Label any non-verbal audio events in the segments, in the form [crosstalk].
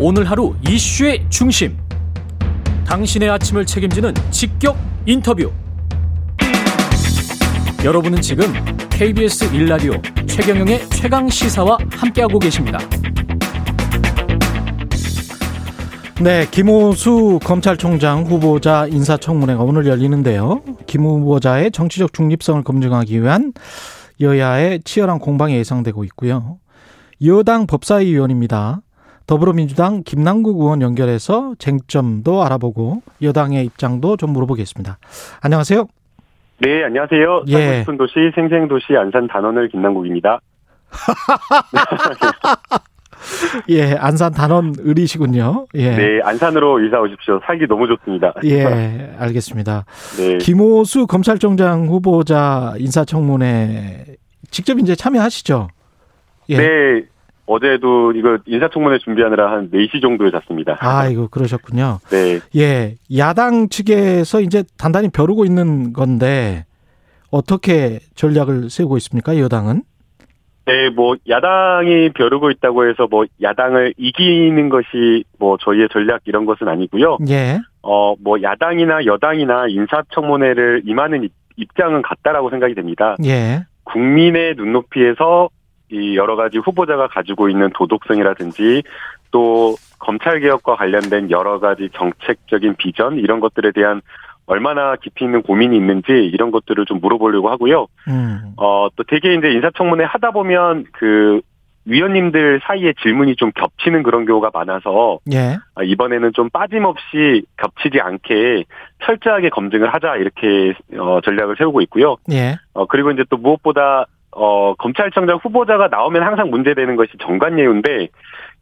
오늘 하루 이슈의 중심. 당신의 아침을 책임지는 직격 인터뷰. 여러분은 지금 KBS 일라디오 최경영의 최강 시사와 함께하고 계십니다. 네, 김호수 검찰총장 후보자 인사청문회가 오늘 열리는데요. 김 후보자의 정치적 중립성을 검증하기 위한 여야의 치열한 공방이 예상되고 있고요. 여당 법사위원입니다. 더불어민주당 김남국 의원 연결해서 쟁점도 알아보고 여당의 입장도 좀 물어보겠습니다. 안녕하세요. 네, 안녕하세요. 예. 살고 싶은 도시 생생도시 안산 단원을 김남국입니다. [laughs] 예, 안산 단원 을이시군요. 예. 네, 안산으로 이사 오십시오. 살기 너무 좋습니다. 예, 알겠습니다. 네. 김호수 검찰총장 후보자 인사청문회 직접 이제 참여하시죠? 예. 네, 어제도 이거 인사청문회 준비하느라 한 4시 정도에 잤습니다. 아이고, 그러셨군요. 네. 예, 야당 측에서 이제 단단히 벼르고 있는 건데 어떻게 전략을 세우고 있습니까? 여당은? 네, 뭐 야당이 벼르고 있다고 해서 뭐 야당을 이기는 것이 뭐 저희의 전략 이런 것은 아니고요. 예, 어, 뭐 야당이나 여당이나 인사청문회를 임하는 입- 입장은 같다라고 생각이 됩니다. 예, 국민의 눈높이에서 이 여러 가지 후보자가 가지고 있는 도덕성이라든지 또 검찰 개혁과 관련된 여러 가지 정책적인 비전 이런 것들에 대한 얼마나 깊이 있는 고민이 있는지 이런 것들을 좀 물어보려고 하고요. 음, 어, 또 되게 이제 인사청문회 하다 보면 그 위원님들 사이에 질문이 좀 겹치는 그런 경우가 많아서 예, 아, 이번에는 좀 빠짐없이 겹치지 않게 철저하게 검증을 하자 이렇게 어, 전략을 세우고 있고요. 예, 어, 그리고 이제 또 무엇보다, 어, 검찰청장 후보자가 나오면 항상 문제되는 것이 정관 예우인데,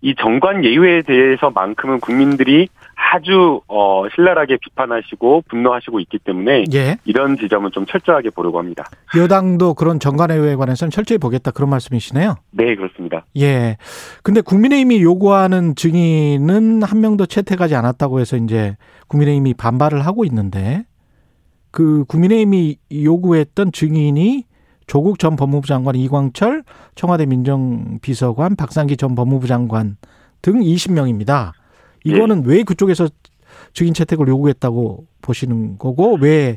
이 정관 예우에 대해서만큼은 국민들이 아주, 어, 신랄하게 비판하시고 분노하시고 있기 때문에, 예. 이런 지점은 좀 철저하게 보려고 합니다. 여당도 그런 정관회의에 관해서는 철저히 보겠다 그런 말씀이시네요. 네, 그렇습니다. 예. 근데 국민의힘이 요구하는 증인은 한 명도 채택하지 않았다고 해서 이제 국민의힘이 반발을 하고 있는데 그 국민의힘이 요구했던 증인이 조국 전 법무부 장관 이광철 청와대 민정비서관 박상기 전 법무부 장관 등 20명입니다. 이거는 왜 그쪽에서 증인 채택을 요구했다고 보시는 거고 왜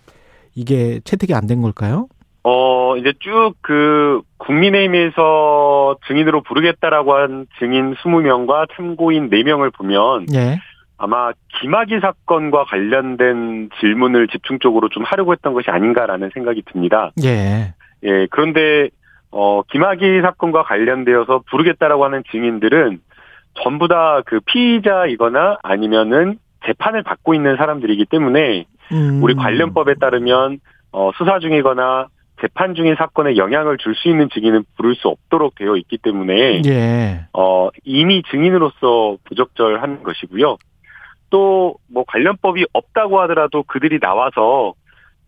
이게 채택이 안 된 걸까요? 어, 이제 쭉 그, 국민의힘에서 증인으로 부르겠다라고 한 증인 20명과 참고인 4명을 보면, 예. 아마 김학의 사건과 관련된 질문을 집중적으로 좀 하려고 했던 것이 아닌가라는 생각이 듭니다. 예. 예, 그런데 어 김학의 사건과 관련되어서 부르겠다라고 하는 증인들은 전부 다 그 피의자이거나 아니면은 재판을 받고 있는 사람들이기 때문에 음. 우리 관련법에 따르면 어 수사 중이거나 재판 중인 사건에 영향을 줄 수 있는 증인은 부를 수 없도록 되어 있기 때문에 예. 어, 이미 증인으로서 부적절한 것이고요. 또, 뭐, 관련법이 없다고 하더라도 그들이 나와서,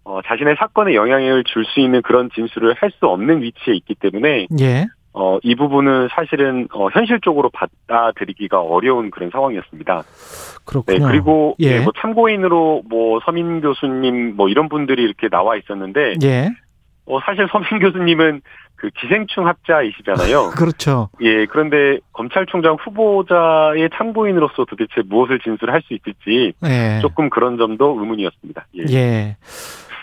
어, 자신의 사건에 영향을 줄 수 있는 그런 진술을 할 수 없는 위치에 있기 때문에, 예. 어, 이 부분은 사실은, 어, 현실적으로 받아들이기가 어려운 그런 상황이었습니다. 네, 그렇군요. 그리고, 예. 예, 뭐, 참고인으로, 뭐, 서민 교수님, 뭐, 이런 분들이 이렇게 나와 있었는데, 예. 어, 사실 서민 교수님은 그 기생충 학자이시잖아요. [laughs] 그렇죠. 예, 그런데 검찰총장 후보자의 참고인으로서 도대체 무엇을 진술할 수 있을지 예. 조금 그런 점도 의문이었습니다. 예. 예.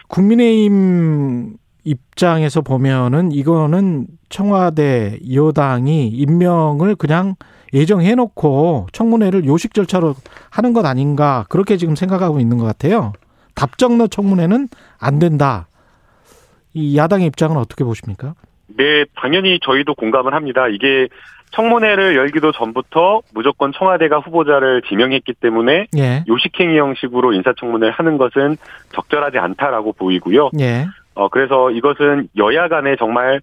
국민의힘 입장에서 보면은 이거는 청와대 여당이 임명을 그냥 예정해 놓고 청문회를 요식 절차로 하는 것 아닌가 그렇게 지금 생각하고 있는 것 같아요. 답정너 청문회는 안 된다. 이 야당의 입장은 어떻게 보십니까? 네, 당연히 저희도 공감을 합니다. 이게 청문회를 열기도 전부터 무조건 청와대가 후보자를 지명했기 때문에 예. 요식행위 형식으로 인사청문회를 하는 것은 적절하지 않다라고 보이고요. 예. 어, 그래서 이것은 여야 간에 정말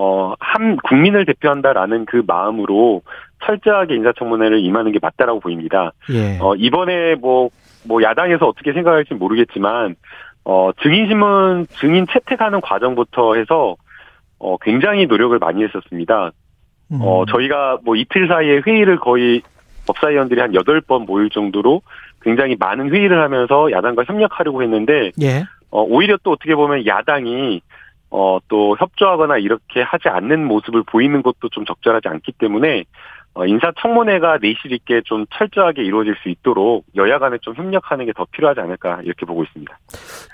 어, 한 국민을 대표한다라는 그 마음으로 철저하게 인사청문회를 임하는 게 맞다라고 보입니다. 예. 어, 이번에 뭐, 뭐, 야당에서 어떻게 생각할지 모르겠지만, 어, 증인 신문, 증인 채택하는 과정부터 해서, 어, 굉장히 노력을 많이 했었습니다. 음. 어, 저희가 뭐 이틀 사이에 회의를 거의 법사위원들이 한 8번 모일 정도로 굉장히 많은 회의를 하면서 야당과 협력하려고 했는데, 예. 어, 오히려 또 어떻게 보면 야당이 어, 또 협조하거나 이렇게 하지 않는 모습을 보이는 것도 좀 적절하지 않기 때문에 어, 인사청문회가 내실 있게 좀 철저하게 이루어질 수 있도록 여야 간에 좀 협력하는 게 더 필요하지 않을까 이렇게 보고 있습니다.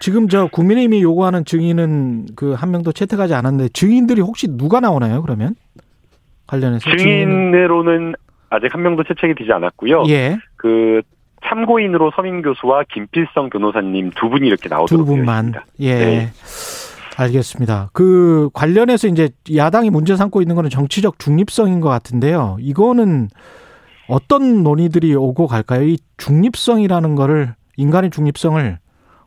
지금 저 국민의힘이 요구하는 증인은 그 한 명도 채택하지 않았는데 증인들이 혹시 누가 나오나요? 그러면 관련해서 증인으로는 아직 한 명도 채택이 되지 않았고요. 예. 그 참고인으로 서민 교수와 김필성 변호사님 두 분이 이렇게 나오도록 두 분만. 예. 네. 알겠습니다. 그 관련해서 이제 야당이 문제 삼고 있는 거는 정치적 중립성인 것 같은데요. 이거는 어떤 논의들이 오고 갈까요? 이 중립성이라는 거를 인간의 중립성을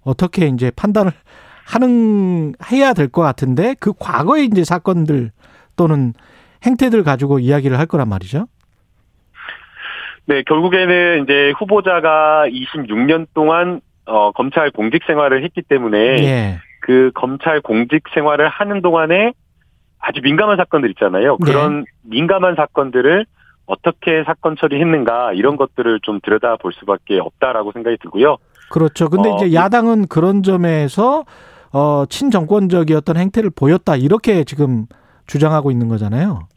어떻게 이제 판단을 하는 해야 될 것 같은데 그 과거의 이제 사건들 또는 행태들 가지고 이야기를 할 거란 말이죠. 네, 결국에는 이제 후보자가 26년 동안 어, 검찰 공직 생활을 했기 때문에 예. 그 검찰 공직 생활을 하는 동안에 아주 민감한 사건들 있잖아요. 네. 그런 민감한 사건들을 어떻게 사건 처리했는가 이런 것들을 좀 들여다 볼 수밖에 없다라고 생각이 들고요. 그렇죠. 근데 어, 이제 이- 야당은 그런 점에서 어 친정권적이었던 행태를 보였다 이렇게 지금 주장하고 있는 거잖아요.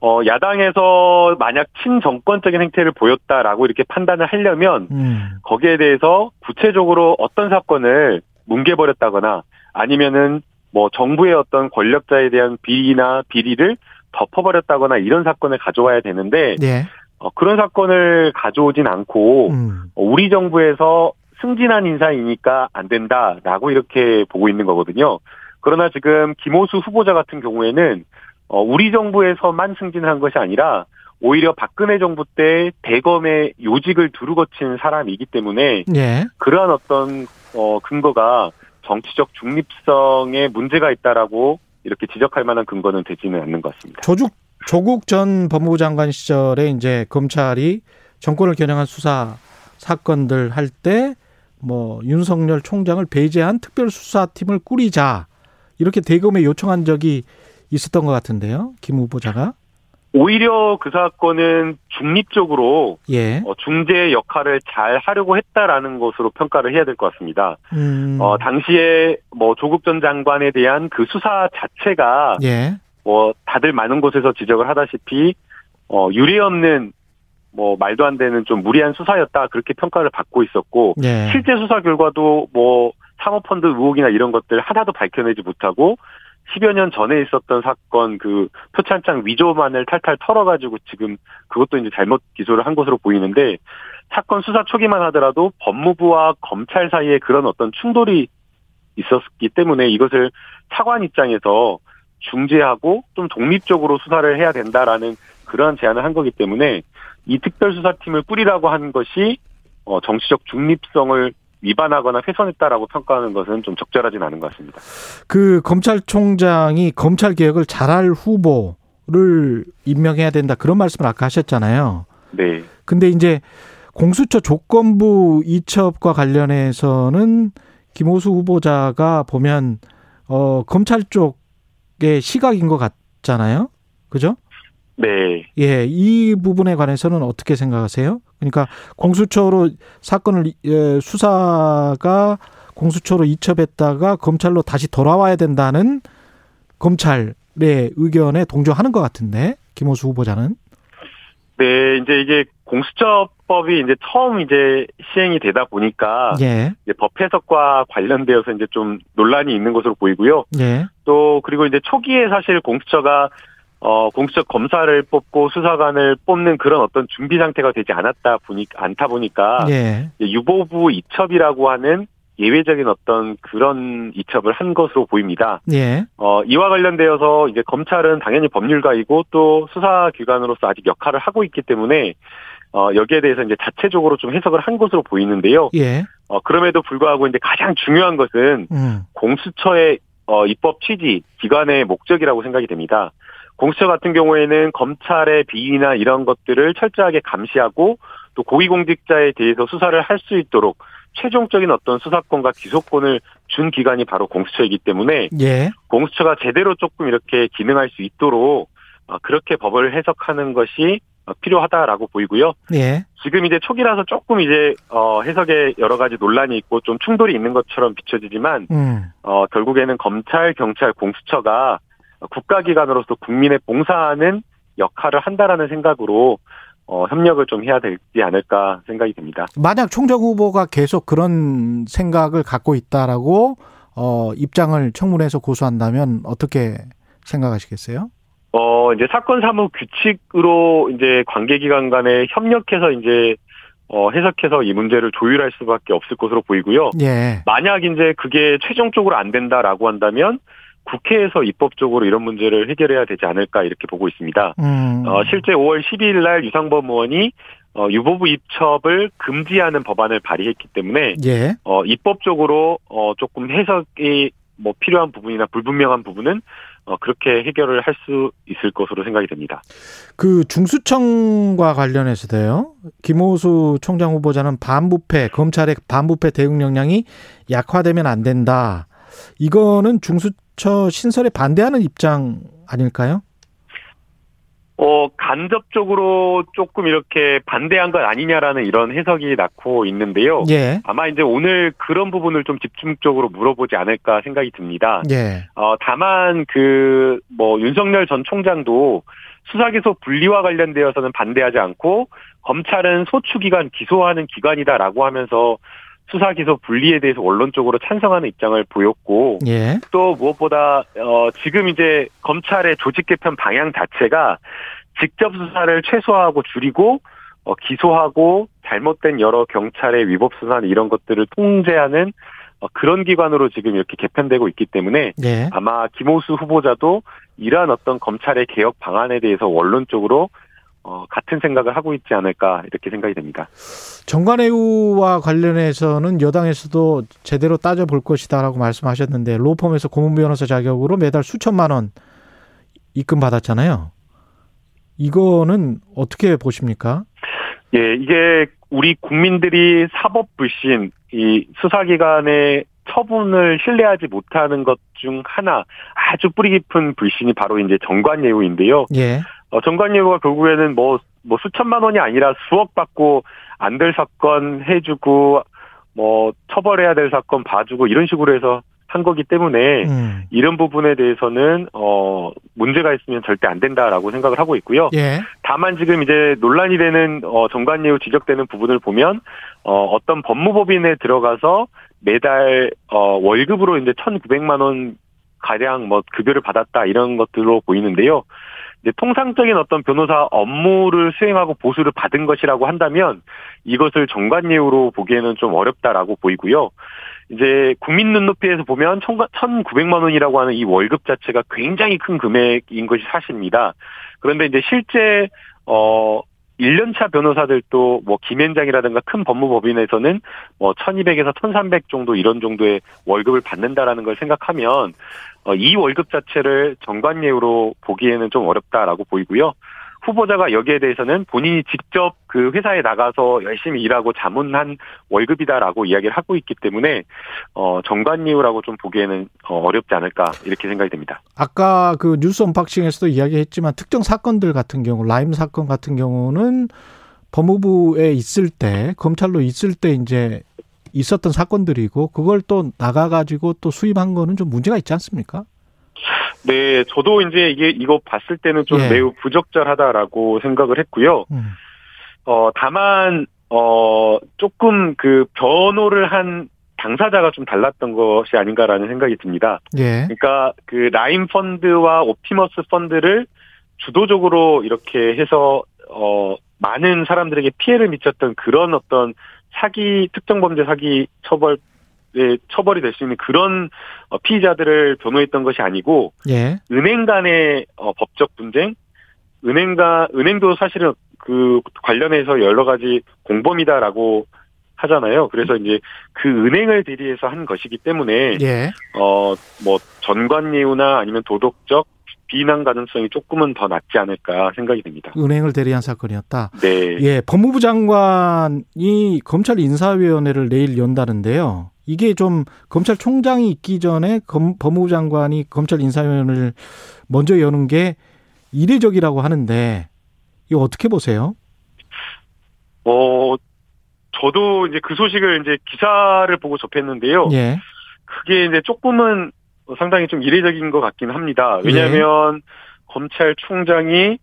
어, 야당에서 만약 친정권적인 행태를 보였다라고 이렇게 판단을 하려면 음. 거기에 대해서 구체적으로 어떤 사건을 뭉개버렸다거나 아니면은 뭐 정부의 어떤 권력자에 대한 비리나 비리를 덮어버렸다거나 이런 사건을 가져와야 되는데 예. 어, 그런 사건을 가져오진 않고 음. 어, 우리 정부에서 승진한 인사이니까 안 된다라고 이렇게 보고 있는 거거든요. 그러나 지금 김호수 후보자 같은 경우에는 어, 우리 정부에서만 승진한 것이 아니라 오히려 박근혜 정부 때 대검의 요직을 두루 거친 사람이기 때문에 예. 그러한 어떤 어, 근거가 정치적 중립성에 문제가 있다라고 이렇게 지적할 만한 근거는 되지는 않는 것 같습니다. 조국 조국 전 법무부 장관 시절에 이제 검찰이 정권을 겨냥한 수사 사건들 할 때 뭐 윤석열 총장을 배제한 특별 수사팀을 꾸리자 이렇게 대검에 요청한 적이 있었던 것 같은데요. 김 후보자가 오히려 그 사건은 중립적으로 예. 어, 중재 역할을 잘 하려고 했다라는 것으로 평가를 해야 될 것 같습니다. 음. 어, 당시에 뭐 조국 전 장관에 대한 그 수사 자체가 예. 뭐 다들 많은 곳에서 지적을 하다시피 어, 유례 없는 뭐 말도 안 되는 좀 무리한 수사였다 그렇게 평가를 받고 있었고 예. 실제 수사 결과도 뭐 사모펀드 의혹이나 이런 것들 하나도 밝혀내지 못하고 10여 년 전에 있었던 사건 그 표창장 위조만을 탈탈 털어가지고 지금 그것도 이제 잘못 기소를 한 것으로 보이는데 사건 수사 초기만 하더라도 법무부와 검찰 사이에 그런 어떤 충돌이 있었기 때문에 이것을 차관 입장에서 중재하고 좀 독립적으로 수사를 해야 된다라는 그러한 제안을 한 거기 때문에 이 특별수사팀을 꾸리라고 하는 것이 어, 정치적 중립성을 위반하거나 훼손했다라고 평가하는 것은 좀 적절하진 않은 것 같습니다. 그 검찰총장이 검찰 개혁을 잘할 후보를 임명해야 된다 그런 말씀을 아까 하셨잖아요. 네. 근데 이제 공수처 조건부 이첩과 관련해서는 김호수 후보자가 보면 어 검찰 쪽의 시각인 것 같잖아요. 그죠? 네. 예, 이 부분에 관해서는 어떻게 생각하세요? 그러니까 공수처로 사건을 예, 수사가 공수처로 이첩했다가 검찰로 다시 돌아와야 된다는 검찰의 의견에 동조하는 것 같은데 김호수 후보자는 네, 이제 이게 공수처법이 이제 처음 이제 시행이 되다 보니까 예, 이제 법 해석과 관련되어서 이제 좀 논란이 있는 것으로 보이고요. 예, 또 그리고 이제 초기에 사실 공수처가 어 공수처 검사를 뽑고 수사관을 뽑는 그런 어떤 준비 상태가 되지 않았다 보니 않다 보니까 예, 유보부 이첩이라고 하는 예외적인 어떤 그런 이첩을 한 것으로 보입니다. 예, 어, 이와 관련되어서 이제 검찰은 당연히 법률가이고 또 수사 기관으로서 아직 역할을 하고 있기 때문에 어, 여기에 대해서 이제 자체적으로 좀 해석을 한 것으로 보이는데요. 예, 어, 그럼에도 불구하고 이제 가장 중요한 것은 음, 공수처의 어, 입법 취지, 기관의 목적이라고 생각이 됩니다. 공수처 같은 경우에는 검찰의 비리나 이런 것들을 철저하게 감시하고 또 고위공직자에 대해서 수사를 할 수 있도록 최종적인 어떤 수사권과 기소권을 준 기관이 바로 공수처이기 때문에 예, 공수처가 제대로 조금 이렇게 기능할 수 있도록 어, 그렇게 법을 해석하는 것이 어, 필요하다라고 보이고요. 예, 지금 이제 초기라서 조금 이제 어, 해석에 여러 가지 논란이 있고 좀 충돌이 있는 것처럼 비춰지지만 음, 어, 결국에는 검찰, 경찰, 공수처가 국가기관으로서 국민의 봉사하는 역할을 한다라는 생각으로 어, 협력을 좀 해야 되지 않을까 생각이 듭니다. 만약 총장 후보가 계속 그런 생각을 갖고 있다라고 어, 입장을 청문회에서 고수한다면 어떻게 생각하시겠어요? 어, 이제 사건 사무 규칙으로 이제 관계기관 간에 협력해서 이제 어, 해석해서 이 문제를 조율할 수밖에 없을 것으로 보이고요. 예. 만약 이제 그게 최종적으로 안 된다라고 한다면 국회에서 입법적으로 이런 문제를 해결해야 되지 않을까 이렇게 보고 있습니다. 음. 어, 실제 5월 12일 날 유상범 의원이 어, 유보부 입첩을 금지하는 법안을 발의했기 때문에 예. 어, 입법적으로 어, 조금 해석이 뭐 필요한 부분이나 불분명한 부분은 어, 그렇게 해결을 할 수 있을 것으로 생각이 됩니다. 그 중수청과 관련해서도요. 김호수 총장 후보자는 반부패 검찰의 반부패 대응 역량이 약화되면 안 된다. 이거는 중수 처 신설에 반대하는 입장 아닐까요? 어, 간접적으로 조금 이렇게 반대한 것 아니냐라는 이런 해석이 낳고 있는데요. 예. 아마 이제 오늘 그런 부분을 좀 집중적으로 물어보지 않을까 생각이 듭니다. 예. 어, 다만 그 뭐 윤석열 전 총장도 수사기소 분리와 관련되어서는 반대하지 않고 검찰은 소추기관 기소하는 기관이다라고 하면서 수사 기소 분리에 대해서 원론적으로 찬성하는 입장을 보였고 예. 또 무엇보다 어 지금 이제 검찰의 조직 개편 방향 자체가 직접 수사를 최소화하고 줄이고 어 기소하고 잘못된 여러 경찰의 위법 수사 이런 것들을 통제하는 어 그런 기관으로 지금 이렇게 개편되고 있기 때문에 예. 아마 김호수 후보자도 이러한 어떤 검찰의 개혁 방안에 대해서 원론적으로 어 같은 생각을 하고 있지 않을까 이렇게 생각이 됩니다. 정관예우와 관련해서는 여당에서도 제대로 따져볼 것이다라고 말씀하셨는데 로펌에서 고문 변호사 자격으로 매달 수천만 원 입금 받았잖아요. 이거는 어떻게 보십니까? 예, 이게 우리 국민들이 사법 불신, 이 수사기관의 처분을 신뢰하지 못하는 것 중 하나 아주 뿌리 깊은 불신이 바로 이제 정관예우인데요. 예. 어, 정관예우가 결국에는 뭐, 뭐 수천만 원이 아니라 수억 받고 안 될 사건 해주고 뭐 처벌해야 될 사건 봐주고 이런 식으로 해서 한 거기 때문에 음. 이런 부분에 대해서는 어 문제가 있으면 절대 안 된다라고 생각을 하고 있고요. 예. 다만 지금 이제 논란이 되는 어 정관예우 지적되는 부분을 보면 어 어떤 법무법인에 들어가서 매달 어 월급으로 이제 1,900만 원 가량 뭐 급여를 받았다 이런 것들로 보이는데요. 이제 통상적인 어떤 변호사 업무를 수행하고 보수를 받은 것이라고 한다면 이것을 정관예우로 보기에는 좀 어렵다라고 보이고요. 이제 국민 눈높이에서 보면 1,900만 원이라고 하는 이 월급 자체가 굉장히 큰 금액인 것이 사실입니다. 그런데 이제 실제 어 1년차 변호사들도 뭐 김현장이라든가 큰 법무법인에서는 뭐 1200에서 1300 정도 이런 정도의 월급을 받는다라는 걸 생각하면 어, 이 월급 자체를 정관예우로 보기에는 좀 어렵다라고 보이고요. 후보자가 여기에 대해서는 본인이 직접 그 회사에 나가서 열심히 일하고 자문한 월급이다라고 이야기를 하고 있기 때문에 어 정관예우라고 좀 보기에는 어, 어렵지 않을까 이렇게 생각이 됩니다. 아까 그 뉴스 언박싱에서도 이야기했지만 특정 사건들 같은 경우 라임 사건 같은 경우는 법무부에 있을 때 검찰로 있을 때 이제 있었던 사건들이고 그걸 또 나가 가지고 또 수입한 거는 좀 문제가 있지 않습니까? 네, 저도 이제 이게 이거 봤을 때는 좀 예. 매우 부적절하다라고 생각을 했고요. 음. 어, 다만, 어, 조금 그 변호를 한 당사자가 좀 달랐던 것이 아닌가라는 생각이 듭니다. 예. 그러니까 그 라임 펀드와 옵티머스 펀드를 주도적으로 이렇게 해서, 어, 많은 사람들에게 피해를 미쳤던 그런 어떤 사기, 특정 범죄 사기 처벌, 에 처벌이 될 수 있는 그런 어, 피의자들을 변호했던 것이 아니고 예. 은행 간의 어, 법적 분쟁, 은행가 은행도 사실은 그 관련해서 여러 가지 공범이다라고 하잖아요. 그래서 이제 그 은행을 대리해서 한 것이기 때문에 예. 어뭐 전관예우나 아니면 도덕적 비난 가능성이 조금은 더 낮지 않을까 생각이 됩니다. 은행을 대리한 사건이었다. 네. 예, 법무부 장관이 검찰 인사위원회를 내일 연다는데요. 이게 좀 검찰총장이 있기 전에 검, 법무부 장관이 검찰 인사위원회를 먼저 여는 게 이례적이라고 하는데 이거 어떻게 보세요? 어 저도 이제 그 소식을 이제 기사를 보고 접했는데요. 예, 그게 이제 조금은 상당히 좀 이례적인 것 같긴 합니다. 왜냐하면 검찰총장이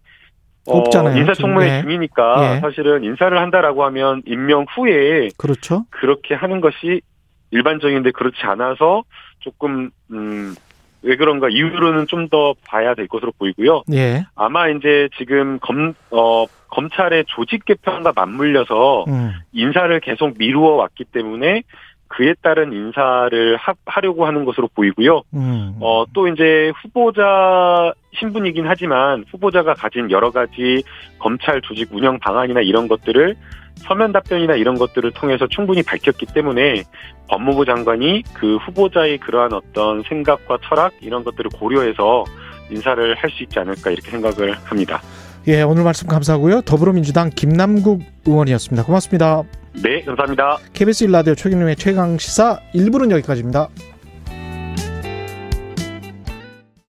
없잖아요, 인사청문회 지금. 예. 중이니까 예. 사실은 인사를 한다라고 하면 임명 후에 그렇죠. 그렇게 하는 것이 일반적인데 그렇지 않아서 조금 음, 왜 그런가 이유로는 좀 더 봐야 될 것으로 보이고요. 예. 아마 이제 지금 검, 어, 검찰의 조직 개편과 맞물려서 음. 인사를 계속 미루어 왔기 때문에 그에 따른 인사를 하, 하려고 하는 것으로 보이고요. 음. 어, 또 이제 후보자 신분이긴 하지만 후보자가 가진 여러 가지 검찰 조직 운영 방안이나 이런 것들을 서면 답변이나 이런 것들을 통해서 충분히 밝혔기 때문에 법무부 장관이 그 후보자의 그러한 어떤 생각과 철학 이런 것들을 고려해서 인사를 할 수 있지 않을까 이렇게 생각을 합니다. 예, 오늘 말씀 감사하고요. 더불어민주당 김남국 의원이었습니다. 고맙습니다. 네, 감사합니다. KBS 일라디오 최경영의 최강 시사 1부는 여기까지입니다.